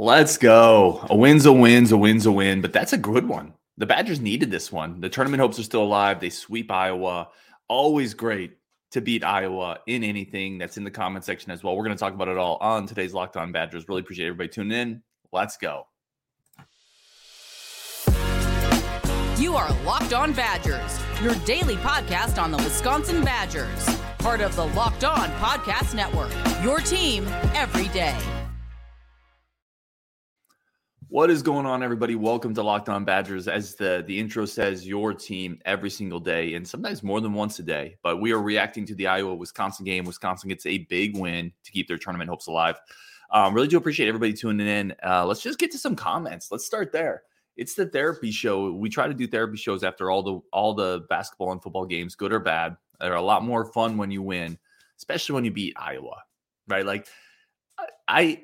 Let's go. A win's a win's a win's a win, but that's a good one. The Badgers needed this one. The tournament hopes are still alive. They sweep Iowa. Always great to beat Iowa in anything that's in the comment section as well. We're going to talk about it all on today's Locked On Badgers. Really appreciate everybody tuning in. Let's go. You are Locked On Badgers, your daily podcast on the Wisconsin Badgers, part of the Locked On Podcast Network. Your team every day. What is going on, everybody? Welcome to Locked On Badgers. As the, the intro says, your team every single day, and sometimes more than once a day. But we are reacting to the Iowa Wisconsin game. Wisconsin gets a big win to keep their tournament hopes alive. Um, really do appreciate everybody tuning in. Uh, let's just get to some comments. Let's start there. It's the therapy show. We try to do therapy shows after all the all the basketball and football games, good or bad. They're a lot more fun when you win, especially when you beat Iowa, right? Like I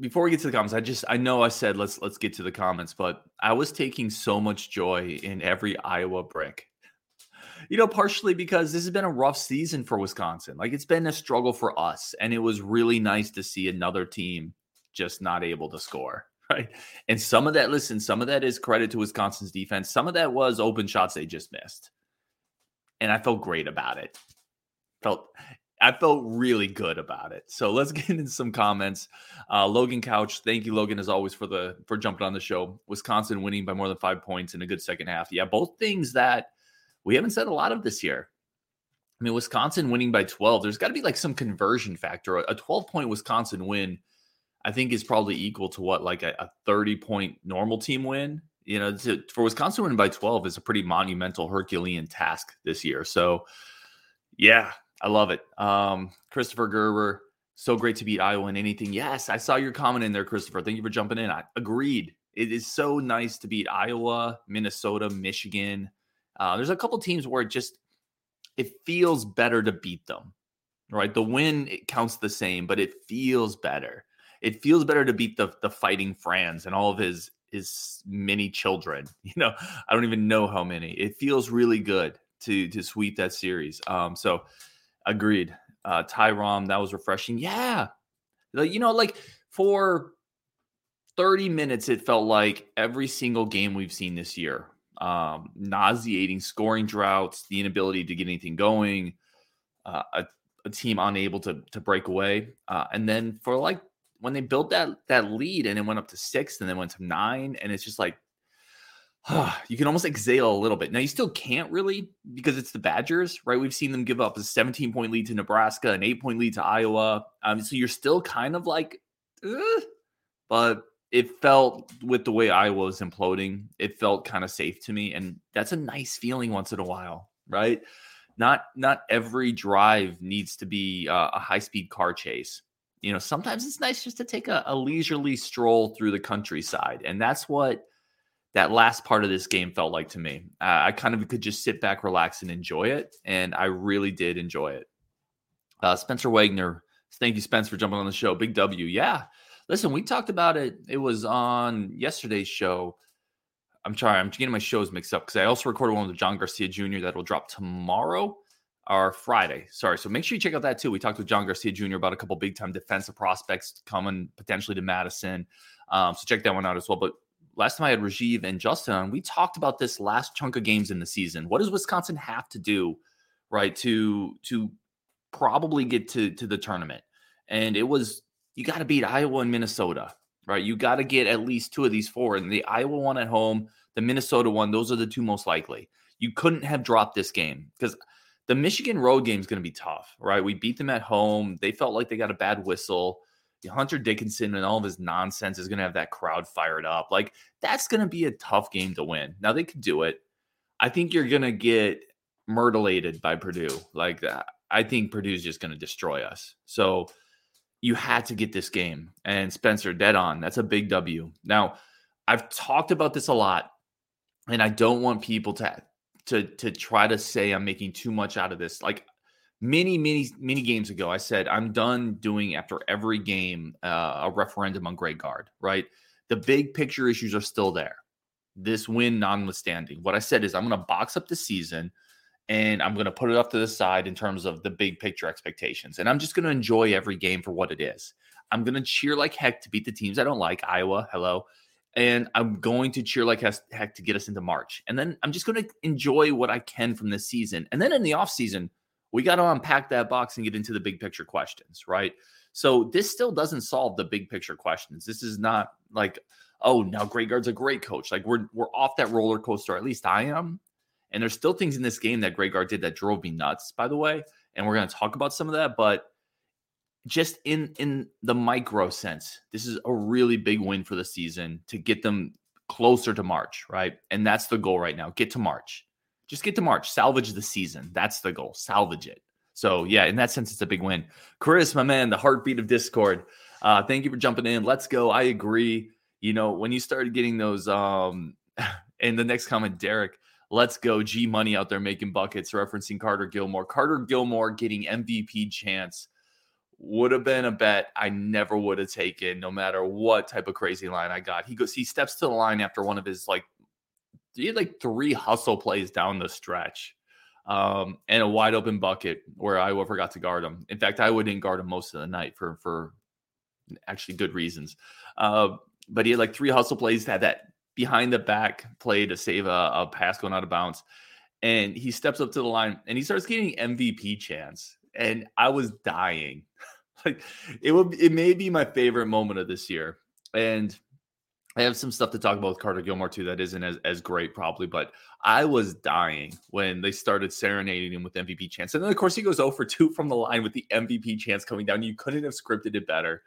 before we get to the comments, I just I know I said let's let's get to the comments, but I was taking so much joy in every Iowa brick. You know, partially because this has been a rough season for Wisconsin. Like it's been a struggle for us, and it was really nice to see another team just not able to score. Right. And some of that, listen, some of that is credit to Wisconsin's defense. Some of that was open shots they just missed. And I felt great about it. Felt I felt really good about it. So let's get into some comments. Uh, Logan Couch, thank you, Logan, as always, for the for jumping on the show. Wisconsin winning by more than five points in a good second half. Yeah, both things that we haven't said a lot of this year. I mean, Wisconsin winning by 12, there's got to be like some conversion factor. A 12 point Wisconsin win, I think, is probably equal to what, like a, a 30 point normal team win. You know, to, for Wisconsin winning by 12 is a pretty monumental Herculean task this year. So, yeah, I love it. Um, Christopher Gerber, so great to beat Iowa in anything. Yes, I saw your comment in there, Christopher. Thank you for jumping in. I agreed. It is so nice to beat Iowa, Minnesota, Michigan. Uh, there's a couple teams where it just it feels better to beat them, right? The win it counts the same, but it feels better. It feels better to beat the the fighting Franz and all of his his many children. You know, I don't even know how many. It feels really good to to sweep that series. Um, so Agreed. Uh, Tyrom, that was refreshing. Yeah. Like, you know, like for 30 minutes, it felt like every single game we've seen this year. Um, nauseating scoring droughts, the inability to get anything going, uh, a, a, team unable to to break away. Uh, and then for like when they built that that lead and it went up to six and then went to nine, and it's just like you can almost exhale a little bit. Now you still can't really because it's the Badgers, right? We've seen them give up a 17 point lead to Nebraska, an eight point lead to Iowa. Um, so you're still kind of like, but it felt with the way Iowa was imploding, it felt kind of safe to me, and that's a nice feeling once in a while, right? Not not every drive needs to be uh, a high speed car chase. You know, sometimes it's nice just to take a, a leisurely stroll through the countryside, and that's what that last part of this game felt like to me. Uh, I kind of could just sit back, relax, and enjoy it. And I really did enjoy it. Uh, Spencer Wagner, thank you, Spence, for jumping on the show. Big W. Yeah. Listen, we talked about it. It was on yesterday's show. I'm sorry, I'm getting my shows mixed up because I also recorded one with John Garcia Jr. that will drop tomorrow or Friday. Sorry. So make sure you check out that too. We talked with John Garcia Jr. about a couple big time defensive prospects coming potentially to Madison. Um, so check that one out as well. But last time I had Rajiv and Justin on, we talked about this last chunk of games in the season. What does Wisconsin have to do, right, to to probably get to to the tournament? And it was you got to beat Iowa and Minnesota, right? You got to get at least two of these four. And the Iowa one at home, the Minnesota one, those are the two most likely. You couldn't have dropped this game because the Michigan road game is going to be tough, right? We beat them at home. They felt like they got a bad whistle. Hunter Dickinson and all of his nonsense is going to have that crowd fired up. Like that's going to be a tough game to win. Now they could do it. I think you're going to get myrtleated by Purdue. Like that. I think Purdue's just going to destroy us. So you had to get this game. And Spencer, dead on. That's a big W. Now, I've talked about this a lot, and I don't want people to to to try to say I'm making too much out of this. Like many, many, many games ago, I said I'm done doing after every game uh, a referendum on Greg Gard, Right, the big picture issues are still there. This win, notwithstanding, what I said is I'm going to box up the season and I'm going to put it off to the side in terms of the big picture expectations. And I'm just going to enjoy every game for what it is. I'm going to cheer like heck to beat the teams I don't like. Iowa, hello. And I'm going to cheer like heck to get us into March. And then I'm just going to enjoy what I can from this season. And then in the offseason, we got to unpack that box and get into the big picture questions, right? So this still doesn't solve the big picture questions. This is not like, oh, now Greg Gard's a great coach. Like we're we're off that roller coaster. At least I am. And there's still things in this game that Greg Gard did that drove me nuts, by the way. And we're going to talk about some of that. But just in in the micro sense, this is a really big win for the season to get them closer to March, right? And that's the goal right now. Get to March. Just get to March. Salvage the season. That's the goal. Salvage it. So yeah, in that sense, it's a big win. Chris, my man, the heartbeat of Discord. Uh, thank you for jumping in. Let's go. I agree. You know, when you started getting those um and the next comment, Derek, Let's go. G Money out there making buckets, referencing Carter Gilmore. Carter Gilmore getting MVP chance would have been a bet I never would have taken, no matter what type of crazy line I got. He goes, he steps to the line after one of his like, he had like three hustle plays down the stretch, um, and a wide open bucket where I forgot to guard him. In fact, I wouldn't guard him most of the night for for actually good reasons. Uh, but he had like three hustle plays, had that behind the back play to save a, a pass going out of bounds. And he steps up to the line and he starts getting MVP chance. And I was dying. like it would it may be my favorite moment of this year. And I have some stuff to talk about with Carter Gilmore too that isn't as, as great probably, but I was dying when they started serenading him with MVP chance. And then of course he goes 0 for 2 from the line with the MVP chance coming down. You couldn't have scripted it better.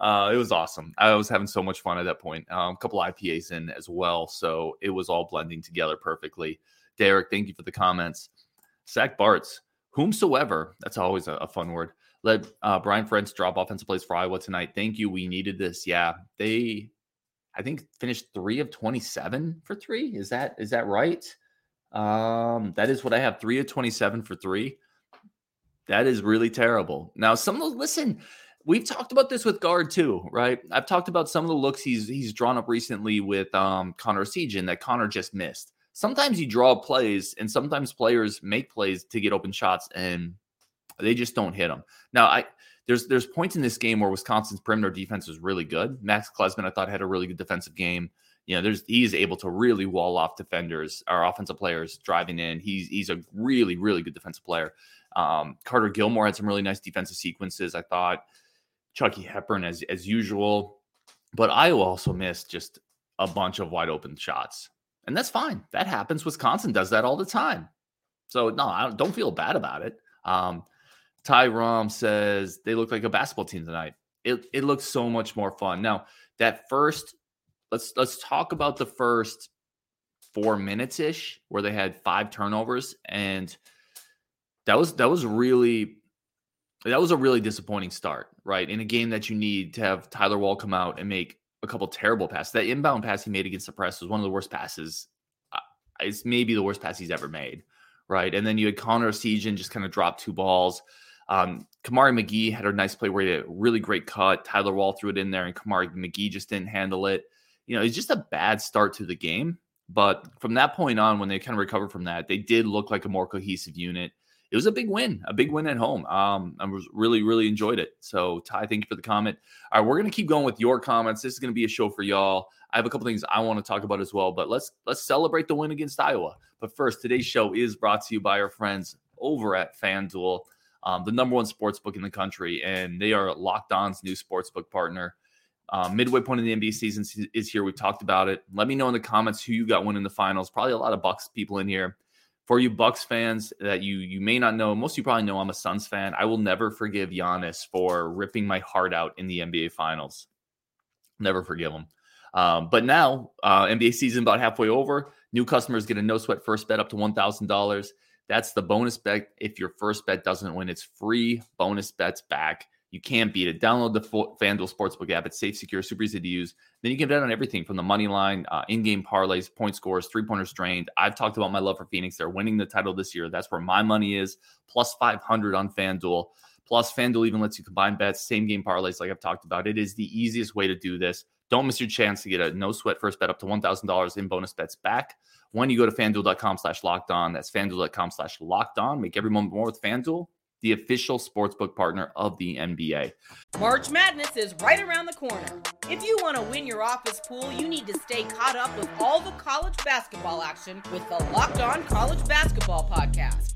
Uh, it was awesome. I was having so much fun at that point. Um, a couple IPAs in as well, so it was all blending together perfectly. Derek, thank you for the comments. Zach Bartz, whomsoever, that's always a, a fun word. Let uh, Brian Ferentz drop offensive plays for Iowa tonight. Thank you. We needed this. Yeah, they, I think, finished three of twenty-seven for three. Is that is that right? Um, that is what I have. Three of twenty-seven for three. That is really terrible. Now, some of those, listen, we've talked about this with Gard too, right? I've talked about some of the looks he's he's drawn up recently with um, Connor Essegian that Connor just missed. Sometimes you draw plays, and sometimes players make plays to get open shots, and they just don't hit them. Now, I there's there's points in this game where Wisconsin's perimeter defense was really good. Max Klesmit, I thought, had a really good defensive game. You know, there's he's able to really wall off defenders or offensive players driving in. He's he's a really really good defensive player. Um, Carter Gilmore had some really nice defensive sequences. I thought. Chucky Hepburn as as usual. But Iowa also missed just a bunch of wide open shots. And that's fine. That happens. Wisconsin does that all the time. So no, I don't, don't feel bad about it. Um, Ty Rom says they look like a basketball team tonight. It it looks so much more fun. Now, that first let's let's talk about the first four minutes ish where they had five turnovers and that was that was really that was a really disappointing start, right? In a game that you need to have Tyler Wahl come out and make a couple terrible passes. That inbound pass he made against the press was one of the worst passes. Uh, it's maybe the worst pass he's ever made, right? And then you had Connor Essegian just kind of drop two balls. Um, Kamari McGee had a nice play where he had a really great cut. Tyler Wahl threw it in there, and Kamari McGee just didn't handle it. You know, it's just a bad start to the game. But from that point on, when they kind of recovered from that, they did look like a more cohesive unit it was a big win, a big win at home. Um, I was really, really enjoyed it. So, Ty, thank you for the comment. All right, we're gonna keep going with your comments. This is gonna be a show for y'all. I have a couple things I want to talk about as well, but let's let's celebrate the win against Iowa. But first, today's show is brought to you by our friends over at FanDuel, um, the number one sports book in the country, and they are Locked On's new sports book partner. Um, midway point in the NBA season is here. We've talked about it. Let me know in the comments who you got winning the finals. Probably a lot of Bucks people in here for you Bucks fans that you you may not know, most of you probably know I'm a Suns fan. I will never forgive Giannis for ripping my heart out in the NBA Finals. Never forgive him. Um, but now uh, NBA season about halfway over. New customers get a no sweat first bet up to one thousand dollars. That's the bonus bet. If your first bet doesn't win, it's free bonus bets back. You can't beat it. Download the FanDuel Sportsbook app. It's safe, secure, super easy to use. Then you can bet on everything from the money line, uh, in-game parlays, point scores, three-pointers drained. I've talked about my love for Phoenix. They're winning the title this year. That's where my money is. Plus 500 on FanDuel. Plus, FanDuel even lets you combine bets, same game parlays, like I've talked about. It is the easiest way to do this. Don't miss your chance to get a no sweat first bet up to $1,000 in bonus bets back when you go to fanduel.com slash locked on. That's fanduel.com slash locked on. Make every moment more with FanDuel the official sportsbook partner of the NBA. March Madness is right around the corner. If you want to win your office pool, you need to stay caught up with all the college basketball action with the Locked On College Basketball Podcast.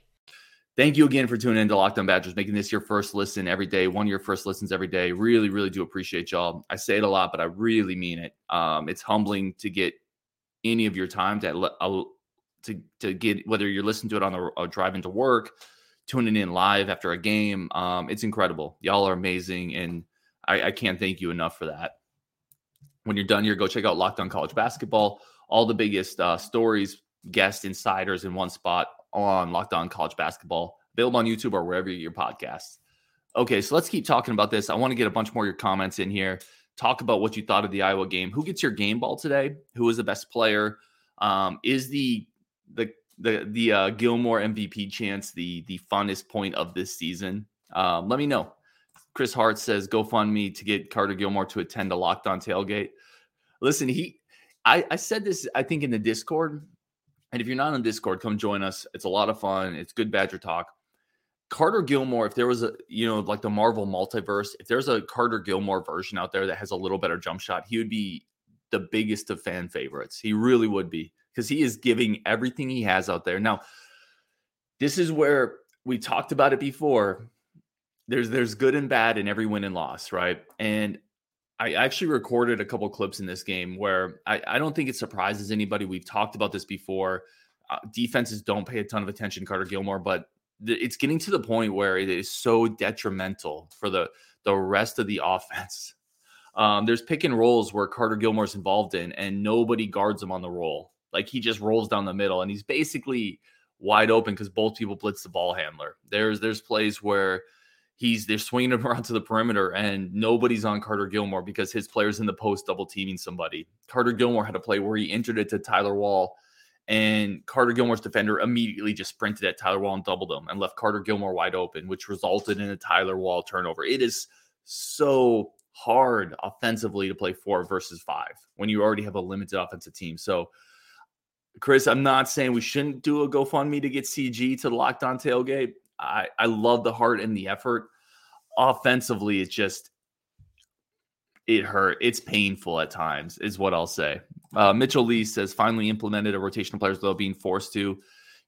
Thank you again for tuning in to Locked On Badgers, making this your first listen every day, one of your first listens every day. Really, really do appreciate y'all. I say it a lot, but I really mean it. Um, it's humbling to get any of your time to uh, to to get whether you're listening to it on the uh, drive into work, tuning in live after a game. Um, it's incredible. Y'all are amazing, and I, I can't thank you enough for that. When you're done here, go check out Locked On College Basketball. All the biggest uh, stories, guest insiders in one spot on Locked On College Basketball, available on YouTube or wherever your podcasts. Okay, so let's keep talking about this. I want to get a bunch more of your comments in here. Talk about what you thought of the Iowa game. Who gets your game ball today? Who is the best player? Um, is the the the the uh, Gilmore MVP chance the the funnest point of this season? Um, let me know. Chris Hart says GoFundMe to get Carter Gilmore to attend a Locked On tailgate. Listen, he I, I said this I think in the Discord, and if you're not on Discord, come join us. It's a lot of fun. It's good Badger talk. Carter Gilmore, if there was a, you know, like the Marvel multiverse, if there's a Carter Gilmore version out there that has a little better jump shot, he would be the biggest of fan favorites. He really would be because he is giving everything he has out there. Now, this is where we talked about it before. There's there's good and bad in every win and loss, right? And I actually recorded a couple clips in this game where I, I don't think it surprises anybody. We've talked about this before. Uh, defenses don't pay a ton of attention, Carter Gilmore, but th- it's getting to the point where it is so detrimental for the the rest of the offense. Um, there's pick and rolls where Carter Gilmore's involved in, and nobody guards him on the roll. Like he just rolls down the middle, and he's basically wide open because both people blitz the ball handler. There's there's plays where he's they're swinging him around to the perimeter and nobody's on Carter Gilmore because his player's in the post double teaming somebody. Carter Gilmore had a play where he entered it to Tyler Wahl and Carter Gilmore's defender immediately just sprinted at Tyler Wahl and doubled him and left Carter Gilmore wide open, which resulted in a Tyler Wahl turnover. It is so hard offensively to play four versus five when you already have a limited offensive team. So Chris, I'm not saying we shouldn't do a GoFundMe to get CG to the locked on tailgate. I, I love the heart and the effort. Offensively, it's just it hurt. It's painful at times, is what I'll say. Uh, Mitchell Lee says finally implemented a rotation of players without being forced to.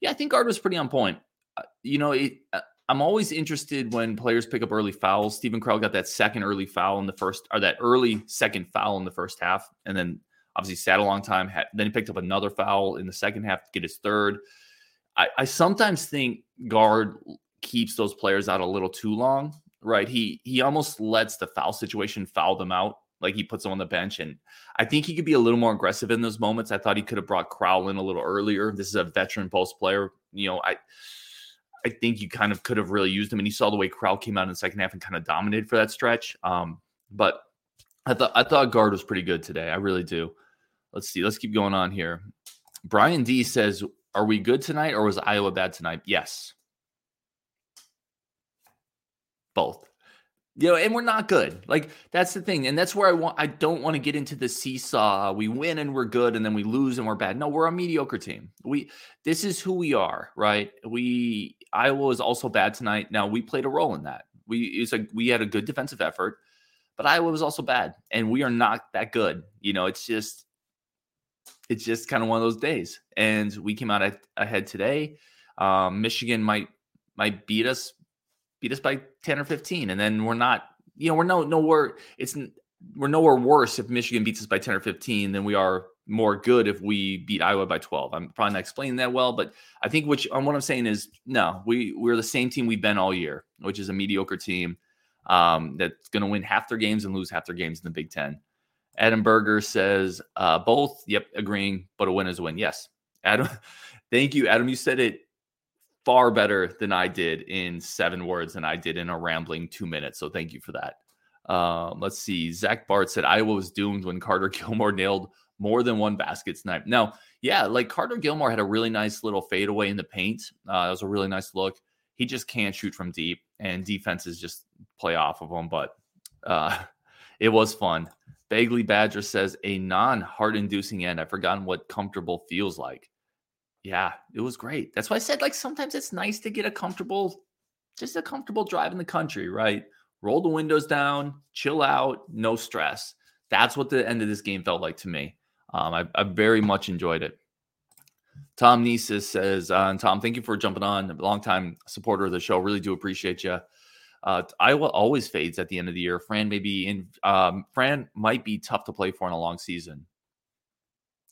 Yeah, I think Gard was pretty on point. Uh, you know, it, uh, I'm always interested when players pick up early fouls. Steven Crowl got that second early foul in the first, or that early second foul in the first half, and then obviously sat a long time. Had, then he picked up another foul in the second half to get his third. I, I sometimes think Gard keeps those players out a little too long, right? He he almost lets the foul situation foul them out. Like he puts them on the bench. And I think he could be a little more aggressive in those moments. I thought he could have brought Crowl in a little earlier. This is a veteran post player. You know, I I think you kind of could have really used him. And you saw the way Crowl came out in the second half and kind of dominated for that stretch. Um, but I thought I thought Gard was pretty good today. I really do. Let's see. Let's keep going on here. Brian D says, "Are we good tonight, or was Iowa bad tonight?" Yes, both. You know, and we're not good. Like that's the thing, and that's where I want. I don't want to get into the seesaw. We win and we're good, and then we lose and we're bad. No, we're a mediocre team. We this is who we are, right? We Iowa is also bad tonight. Now we played a role in that. We it's a we had a good defensive effort, but Iowa was also bad, and we are not that good. You know, it's just it's just kind of one of those days. And we came out ahead today. Um, Michigan might might beat us beat us by 10 or 15 and then we're not you know we're no nowhere it's we're nowhere worse if Michigan beats us by 10 or 15 than we are more good if we beat Iowa by 12. I'm probably not explaining that well, but I think which um, what I'm saying is no, we we're the same team we've been all year, which is a mediocre team um, that's going to win half their games and lose half their games in the Big Ten. Adam Berger says uh, both. Yep, agreeing, but a win is a win. Yes, Adam. Thank you, Adam. You said it far better than I did in seven words than I did in a rambling two minutes. So thank you for that. Uh, let's see. Zach Bart said Iowa was doomed when Carter Gilmore nailed more than one basket tonight. Now, yeah, like Carter Gilmore had a really nice little fadeaway in the paint. Uh, it was a really nice look. He just can't shoot from deep, and defenses just play off of him. But uh, it was fun. Bagley Badger says a non-heart inducing end. I've forgotten what comfortable feels like. Yeah, it was great. That's why I said like sometimes it's nice to get a comfortable, just a comfortable drive in the country, right? Roll the windows down, chill out, no stress. That's what the end of this game felt like to me. Um, I, I, very much enjoyed it. Tom Niesis says, uh, and Tom, thank you for jumping on. A long time supporter of the show. Really do appreciate you. Uh, Iowa always fades at the end of the year. Fran may be in. Um, Fran might be tough to play for in a long season.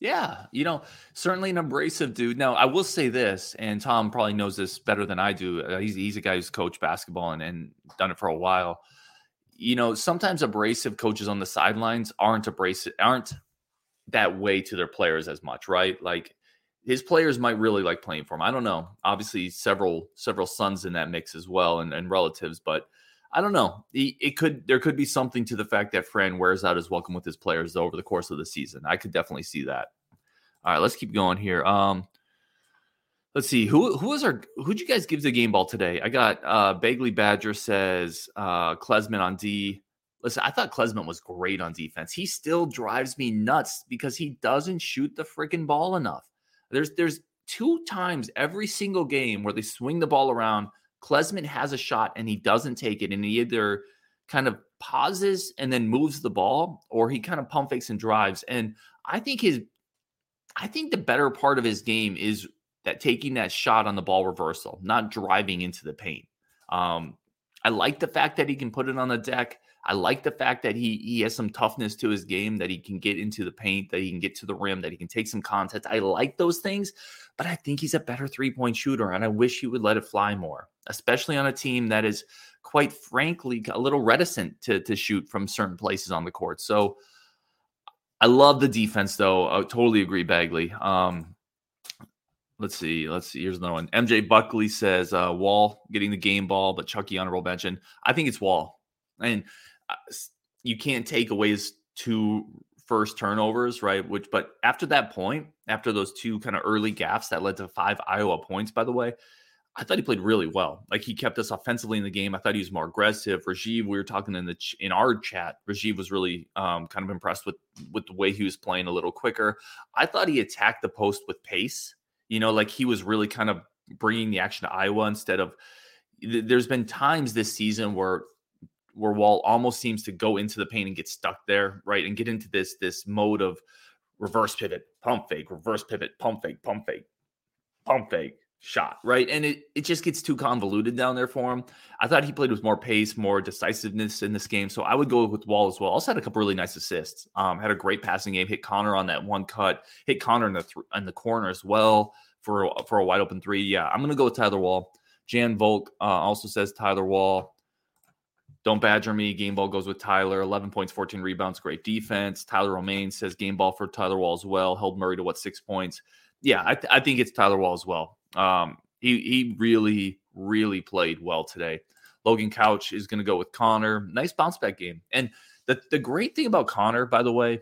Yeah, you know, certainly an abrasive dude. Now, I will say this, and Tom probably knows this better than I do. Uh, he's, he's a guy who's coached basketball and, and done it for a while. You know, sometimes abrasive coaches on the sidelines aren't abrasive, aren't that way to their players as much, right? Like his players might really like playing for him. I don't know. Obviously, several several sons in that mix as well, and, and relatives, but I don't know. It could there could be something to the fact that Fran wears out his welcome with his players over the course of the season. I could definitely see that. All right, let's keep going here. Um, let's see who who was our who'd you guys give the game ball today? I got uh Bagley Badger says uh Klesmit on D. Listen, I thought Klesmit was great on defense. He still drives me nuts because he doesn't shoot the freaking ball enough. There's there's two times every single game where they swing the ball around. Klesmit has a shot and he doesn't take it, and he either kind of pauses and then moves the ball, or he kind of pump fakes and drives. And I think his, I think the better part of his game is that taking that shot on the ball reversal, not driving into the paint. Um, I like the fact that he can put it on the deck. I like the fact that he he has some toughness to his game, that he can get into the paint, that he can get to the rim, that he can take some contact. I like those things, but I think he's a better three point shooter, and I wish he would let it fly more, especially on a team that is quite frankly a little reticent to to shoot from certain places on the court. So I love the defense, though. I totally agree, Bagley. Um, let's see. Let's see. Here's another one. MJ Buckley says uh, Wahl getting the game ball, but Chucky honorable mention. I think it's Wahl. And you can't take away his two first turnovers, right? Which, but after that point, after those two kind of early gaffes that led to five Iowa points, by the way, I thought he played really well. Like he kept us offensively in the game. I thought he was more aggressive. Rajiv, we were talking in the ch- in our chat. Rajiv was really um, kind of impressed with with the way he was playing a little quicker. I thought he attacked the post with pace. You know, like he was really kind of bringing the action to Iowa instead of. Th- there's been times this season where where Wahl almost seems to go into the paint and get stuck there, right? And get into this this mode of reverse pivot, pump fake, reverse pivot, pump fake, pump fake, pump fake, shot, right? And it it just gets too convoluted down there for him. I thought he played with more pace, more decisiveness in this game. So I would go with Wahl as well. Also had a couple really nice assists. Um, had a great passing game, hit Connor on that one cut, hit Connor in the th- in the corner as well for for a wide open three. Yeah, I'm gonna go with Tyler Wahl. Jan Volk uh, also says Tyler Wahl. Don't badger me. Game ball goes with Tyler. 11 points, 14 rebounds, great defense. Tyler Romaine says game ball for Tyler Wahl as well. Held Murray to what, six points? Yeah, I, th- I think it's Tyler Wahl as well. Um, he, he really, really played well today. Logan Couch is going to go with Connor. Nice bounce back game. And the, the great thing about Connor, by the way,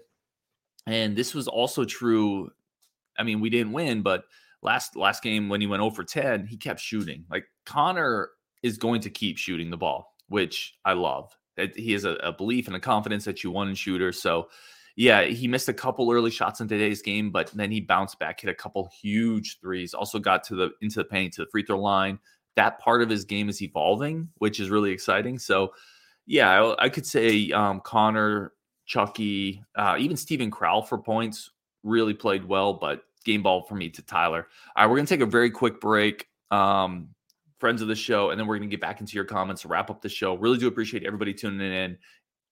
and this was also true. I mean, we didn't win, but last last game when he went over 10, he kept shooting. Like Connor is going to keep shooting the ball which I love. He has a, a belief and a confidence that you won in shooter. So, yeah, he missed a couple early shots in today's game, but then he bounced back, hit a couple huge threes. Also got to the into the paint to the free throw line. That part of his game is evolving, which is really exciting. So, yeah, I, I could say um, Connor, Chucky, uh, even Steven Crowl for points really played well, but game ball for me to Tyler. All right, we're gonna take a very quick break. Um, friends of the show, and then we're going to get back into your comments wrap up the show. Really do appreciate everybody tuning in.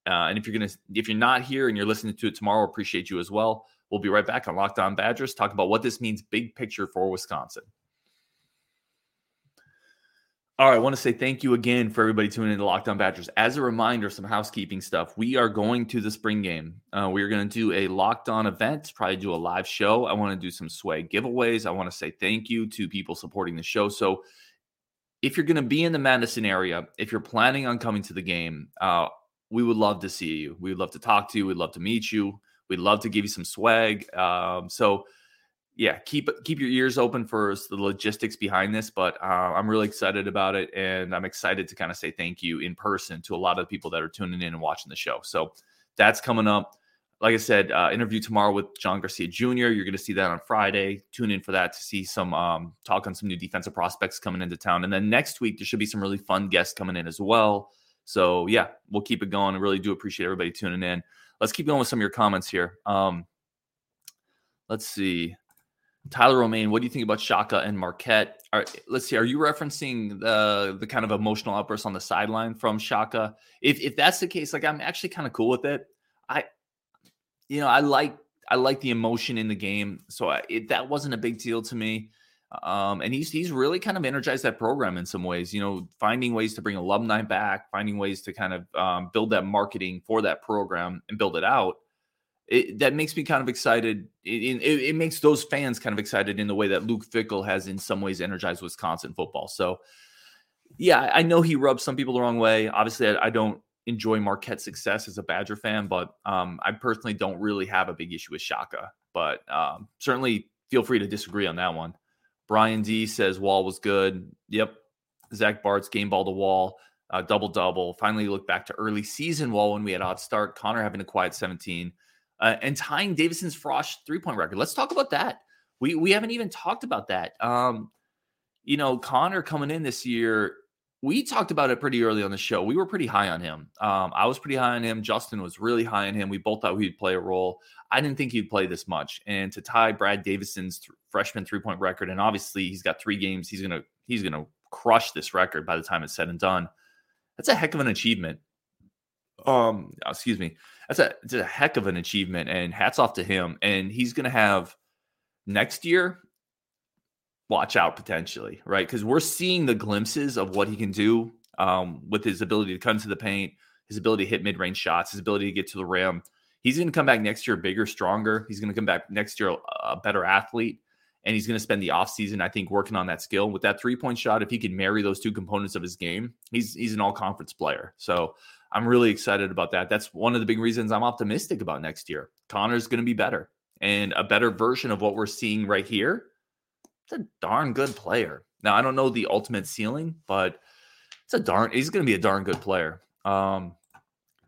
Uh, and if you're gonna, if you're not here and you're listening to it tomorrow, appreciate you as well. We'll be right back on Locked On Badgers, talk about what this means, big picture for Wisconsin. All right, I want to say thank you again for everybody tuning in to Locked On Badgers. As a reminder, some housekeeping stuff. We are going to the spring game. Uh, we are going to do a Locked On event, probably do a live show. I want to do some swag giveaways. I want to say thank you to people supporting the show. So if you're going to be in the Madison area, if you're planning on coming to the game, uh, we would love to see you. We would love to talk to you. We'd love to meet you. We'd love to give you some swag. Um, so yeah, keep keep your ears open for the logistics behind this, but uh, I'm really excited about it, and I'm excited to kind of say thank you in person to a lot of the people that are tuning in and watching the show. So that's coming up. Like I said, uh, interview tomorrow with John Garcia Jr. You're going to see that on Friday. Tune in for that to see some um, talk on some new defensive prospects coming into town, and then next week there should be some really fun guests coming in as well. So yeah, we'll keep it going. I really do appreciate everybody tuning in. Let's keep going with some of your comments here. Um, let's see. Tyler Romaine, what do you think about Shaka and Marquette? Let's see, are you referencing the the kind of emotional outburst on the sideline from Shaka? If if that's the case, like I'm actually kind of cool with it. I, you know, I like I like the emotion in the game, so I, it, that wasn't a big deal to me. Um, and he's he's really kind of energized that program in some ways. You know, finding ways to bring alumni back, finding ways to kind of um, build that marketing for that program and build it out it, that makes me kind of excited. It, it, it, makes those fans kind of excited in the way that Luke Fickell has, in some ways, energized Wisconsin football. So, yeah, I know he rubs some people the wrong way. Obviously, I, I don't enjoy Marquette's success as a Badger fan, but um, I personally don't really have a big issue with Shaka. But um, certainly feel free to disagree on that one. Brian D says Wahl was good. Yep. Zach Bart's game ball to Wahl, uh, double double. Finally, look back to early season Wahl when we had odd start. Connor having a quiet 17 uh, and tying Davison's Frosh three point record. Let's talk about that. We we haven't even talked about that. Um, you know, Connor coming in this year, we talked about it pretty early on the show. We were pretty high on him. Um, I was pretty high on him. Justin was really high on him. We both thought he'd play a role. I didn't think he'd play this much. And to tie Brad Davison's th- freshman three point record, and obviously he's got three games. He's gonna he's gonna crush this record by the time it's said and done. That's a heck of an achievement. Um, excuse me that's a it's a heck of an achievement and hats off to him and he's to have next year watch out potentially right because we're seeing the glimpses of what he can do um, with his ability to come to the paint his ability to hit mid-range shots his ability to get to the rim he's going to come back next year bigger stronger he's going to come back next year a better athlete and he's going to spend the offseason i think working on that skill with that three-point shot if he can marry those two components of his game he's he's an all-conference player so I'm really excited about that. That's one of the big reasons I'm optimistic about next year. Connor's going to be better and a better version of what we're seeing right here. It's a darn good player. Now, I don't know the ultimate ceiling, but it's a darn, he's going to be a darn good player. Um,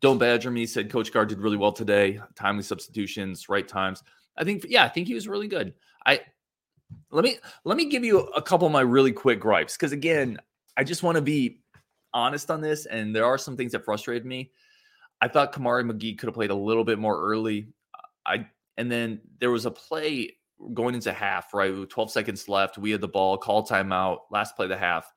don't badger me, said Coach Gard did really well today. Timely substitutions, right times. I think, yeah, I think he was really good. I, let me let me give you a couple of my really quick gripes because again i just want to be honest on this, and there are some things that frustrated me. I thought Kamari McGee could have played a little bit more early. I and then there was a play going into half, right? With 12 seconds left. We had the ball, call timeout, last play of the half.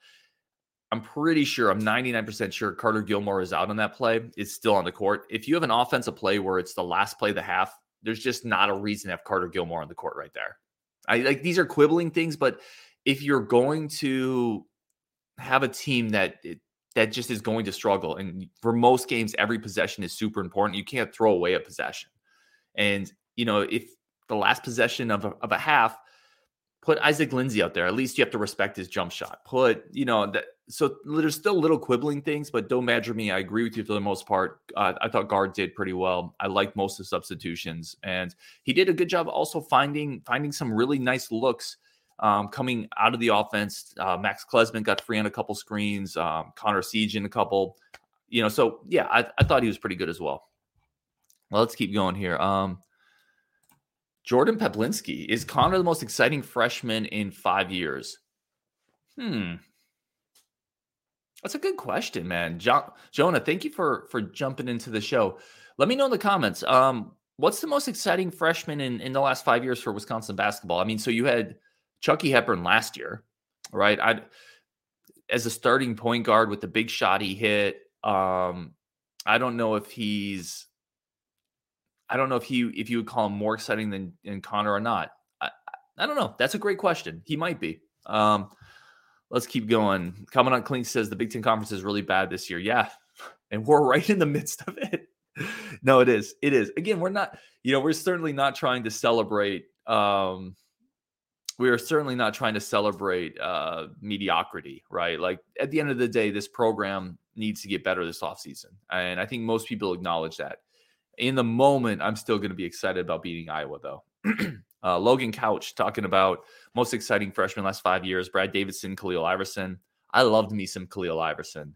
I'm pretty sure, I'm 99% sure Carter Gilmore is out on that play. It's still on the court. If you have an offensive play where it's the last play of the half, there's just not a reason to have Carter Gilmore on the court right there. I like these are quibbling things, but if you're going to have a team that it, that just is going to struggle. And for most games, every possession is super important. You can't throw away a possession. And, you know, if the last possession of a, of a half, put Isaac Lindsey out there. At least you have to respect his jump shot. Put, you know, that. So there's still little quibbling things, but don't badger me. I agree with you for the most part. Uh, I thought Gard did pretty well. I like most of the substitutions, and he did a good job also finding finding some really nice looks um, coming out of the offense. Uh, Max Klesmit got free on a couple screens. Um, Connor Essegian a couple. You know, so yeah, I, I, thought he was pretty good as well. Well, let's keep going here. Um, Jordan Peplinski is Connor the most exciting freshman in five years? Hmm. That's a good question, man. Jo- Jonah, thank you for for jumping into the show. Let me know in the comments. Um, what's the most exciting freshman in in the last five years for Wisconsin basketball? I mean, so you had Chucky Hepburn last year, right? I as a starting point guard with the big shot he hit. Um, I don't know if he's I don't know if he if you would call him more exciting than, than Connor or not. I, I don't know. That's a great question. He might be. Um, let's keep going. Commandant Clink says the Big Ten Conference is really bad this year. Yeah. And we're right in the midst of it. no, it is. It is. Again, we're not, you know, we're certainly not trying to celebrate um we are certainly not trying to celebrate uh, mediocrity, right? Like at the end of the day, this program needs to get better this offseason. And I think most people acknowledge that. In the moment, I'm still going to be excited about beating Iowa, though. uh, Logan Couch talking about most exciting freshman last five years Brad Davison, Khalil Iverson. I loved me some Khalil Iverson.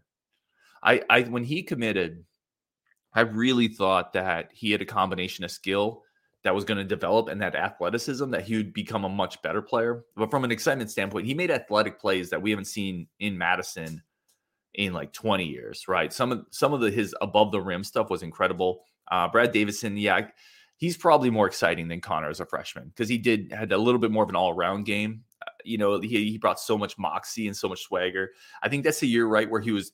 I, I when he committed, I really thought that he had a combination of skill that was going to develop and that athleticism that he would become a much better player. But from an excitement standpoint, he made athletic plays that we haven't seen in Madison in like 20 years, right? Some of some of the his above the rim stuff was incredible. Uh, Brad Davison, yeah, he's probably more exciting than Connor as a freshman because he did had a little bit more of an all around game. Uh, you know, he, he brought so much moxie and so much swagger. I think that's the year, right, where he was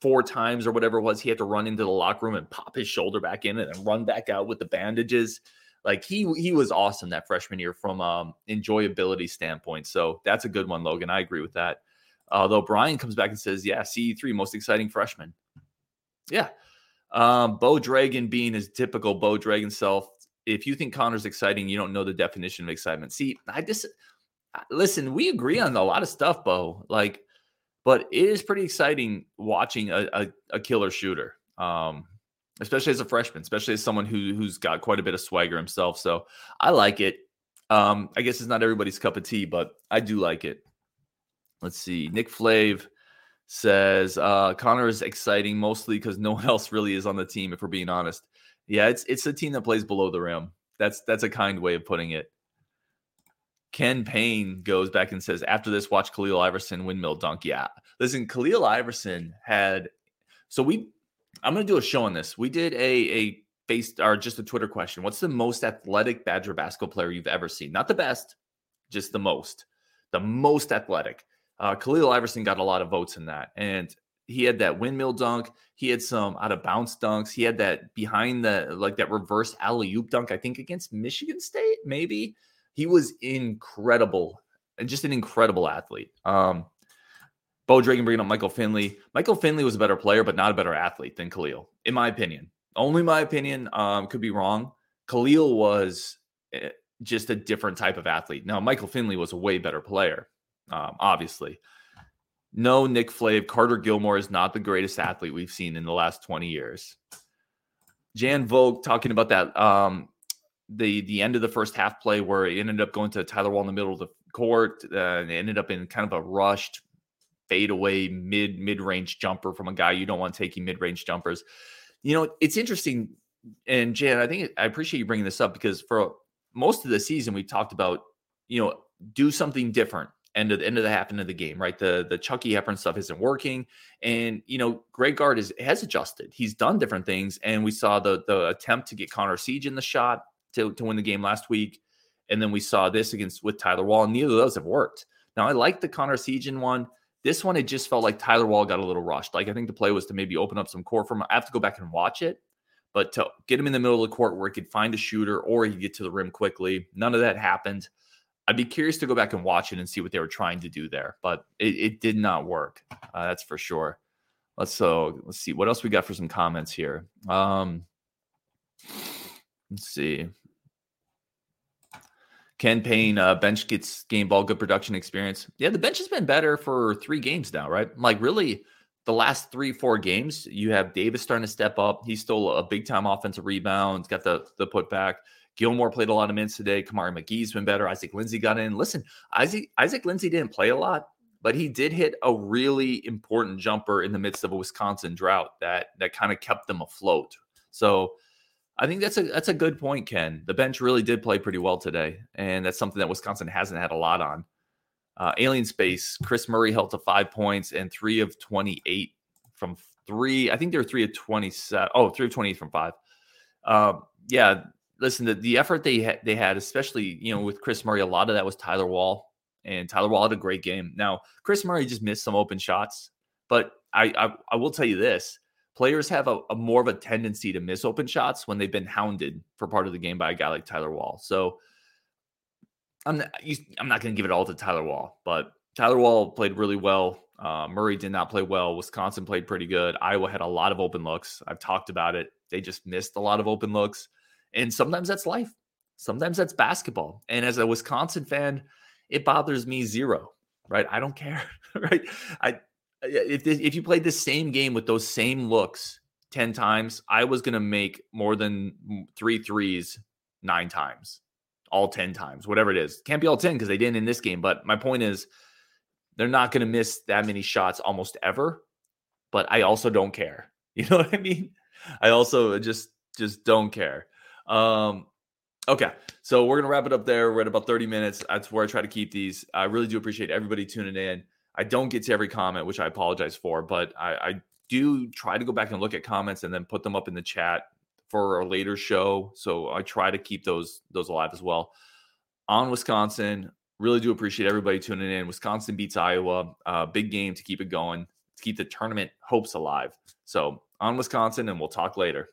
four times or whatever it was. He had to run into the locker room and pop his shoulder back in and then run back out with the bandages. Like he he was awesome that freshman year from um enjoyability standpoint. So that's a good one, Logan. I agree with that. Although Brian comes back and says, "Yeah, CE3 most exciting freshman." Yeah, um, Bo Dragon being his typical Bo Dragon self. If you think Connor's exciting, you don't know the definition of excitement. See, I just listen. We agree on a lot of stuff, Bo. Like, but it is pretty exciting watching a, a, a killer shooter. Um, especially as a freshman, especially as someone who who's got quite a bit of swagger himself. So I like it. Um, I guess it's not everybody's cup of tea, but I do like it. Let's see. Nick Flav says uh, Connor is exciting mostly because no one else really is on the team. If we're being honest, yeah, it's it's a team that plays below the rim. That's that's a kind way of putting it. Ken Payne goes back and says, after this, watch Khalil Iverson windmill dunk. Yeah, listen, Khalil Iverson had. So we I'm to do a show on this. We did a a based or just a Twitter question. What's the most athletic Badger basketball player you've ever seen? Not the best, just the most. The most athletic. Uh, Khalil Iverson got a lot of votes in that, and he had that windmill dunk. He had some out of bounce dunks. He had that behind the like that reverse alley oop dunk. I think against Michigan State, maybe. He was incredible and just an incredible athlete. Um, Bo Dragon bringing up Michael Finley. Michael Finley was a better player, but not a better athlete than Khalil, in my opinion. Only my opinion. Um, could be wrong. Khalil was eh, just a different type of athlete. Now, Michael Finley was a way better player, um, obviously. No, Nick Flav. Carter Gilmore is not the greatest athlete we've seen in the last 20 years. Jan Vogue talking about that um, the the end of the first half play where it ended up going to Tyler Wahl in the middle of the court uh, and ended up in kind of a rushed fadeaway mid mid range jumper from a guy you don't want taking mid range jumpers. You know, it's interesting. And Jan, I think I appreciate you bringing this up because for most of the season we talked about, you know, do something different end of the end of the half end of the game, right? The the Chucky Hepburn stuff isn't working, and you know Greg Gard is has adjusted. He's done different things, and we saw the the attempt to get Connor Essegian the shot to to win the game last week, and then we saw this against with Tyler Wahl. And neither of those have worked. Now I like the Connor Essegian one. This one, it just felt like Tyler Wahl got a little rushed. Like I think the play was to maybe open up some court for him. I have to go back and watch it, but to get him in the middle of the court where he could find a shooter or he could get to the rim quickly, none of that happened. I'd be curious to go back and watch it and see what they were trying to do there, but it, it did not work. Uh, that's for sure. Let's so let's see what else we got for some comments here. Um, let's see. Ken Payne, uh, bench gets game ball, good production experience. Yeah, the bench has been better for three games now, right? Like, really, the last three, four games, you have Davis starting to step up. He stole a big time offensive rebound, got the, the putback. Gilmore played a lot of minutes today. Kamari McGee's been better. Isaac Lindsey got in. Listen, Isaac, Isaac Lindsey didn't play a lot, but he did hit a really important jumper in the midst of a Wisconsin drought that that kind of kept them afloat. So I think that's a that's a good point, Ken. The bench really did play pretty well today, and that's something that Wisconsin hasn't had a lot on. Uh, Alien Space, Kris Murray held to five points and three of twenty-eight from three. I think they were three of twenty-seven. Oh, three of 28 from five. Um, yeah, listen, the, the effort they ha- they had, especially you know with Kris Murray, a lot of that was Tyler Wahl, and Tyler Wahl had a great game. Now Kris Murray just missed some open shots, but I, I, I will tell you this: players have a, a, more of a tendency to miss open shots when they've been hounded for part of the game by a guy like Tyler Wahl. So I'm not, I'm not going to give it all to Tyler Wahl, but Tyler Wahl played really well. Uh, Murray did not play well. Wisconsin played pretty good. Iowa had a lot of open looks. I've talked about it. They just missed a lot of open looks. And sometimes that's life. Sometimes that's basketball. And as a Wisconsin fan, it bothers me zero, right? I don't care, right? I if if you played the same game with those same looks 10 times, I was going to make more than mm, three threes nine times, all 10 times, whatever it is. Can't be all 10 because they didn't in this game. But my point is, they're not going to miss that many shots almost ever. But I also don't care. You know what I mean? I also just just don't care. Um, okay, so we're gonna wrap it up there. We're at about 30 minutes. That's where I try to keep these. I really do appreciate everybody tuning in. I don't get to every comment, which I apologize for, but I, I do try to go back and look at comments and then put them up in the chat for a later show. So I try to keep those those alive as well. On Wisconsin, really do appreciate everybody tuning in. Wisconsin beats Iowa, uh, big game to keep it going, to keep the tournament hopes alive. So on Wisconsin, and we'll talk later.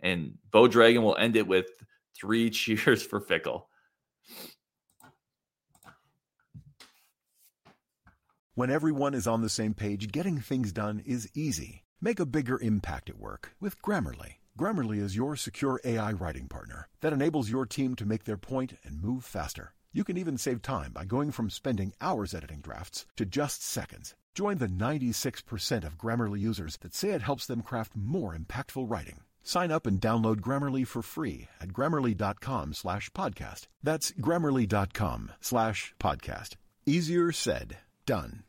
And Bo Dragon will end it with three cheers for Fickell. When everyone is on the same page, getting things done is easy. Make a bigger impact at work with Grammarly. Grammarly is your secure AI writing partner that enables your team to make their point and move faster. You can even save time by going from spending hours editing drafts to just seconds. Join the 96% of Grammarly users that say it helps them craft more impactful writing. Sign up and download Grammarly for free at grammarly.com slash podcast. That's grammarly.com slash podcast. Easier said, done.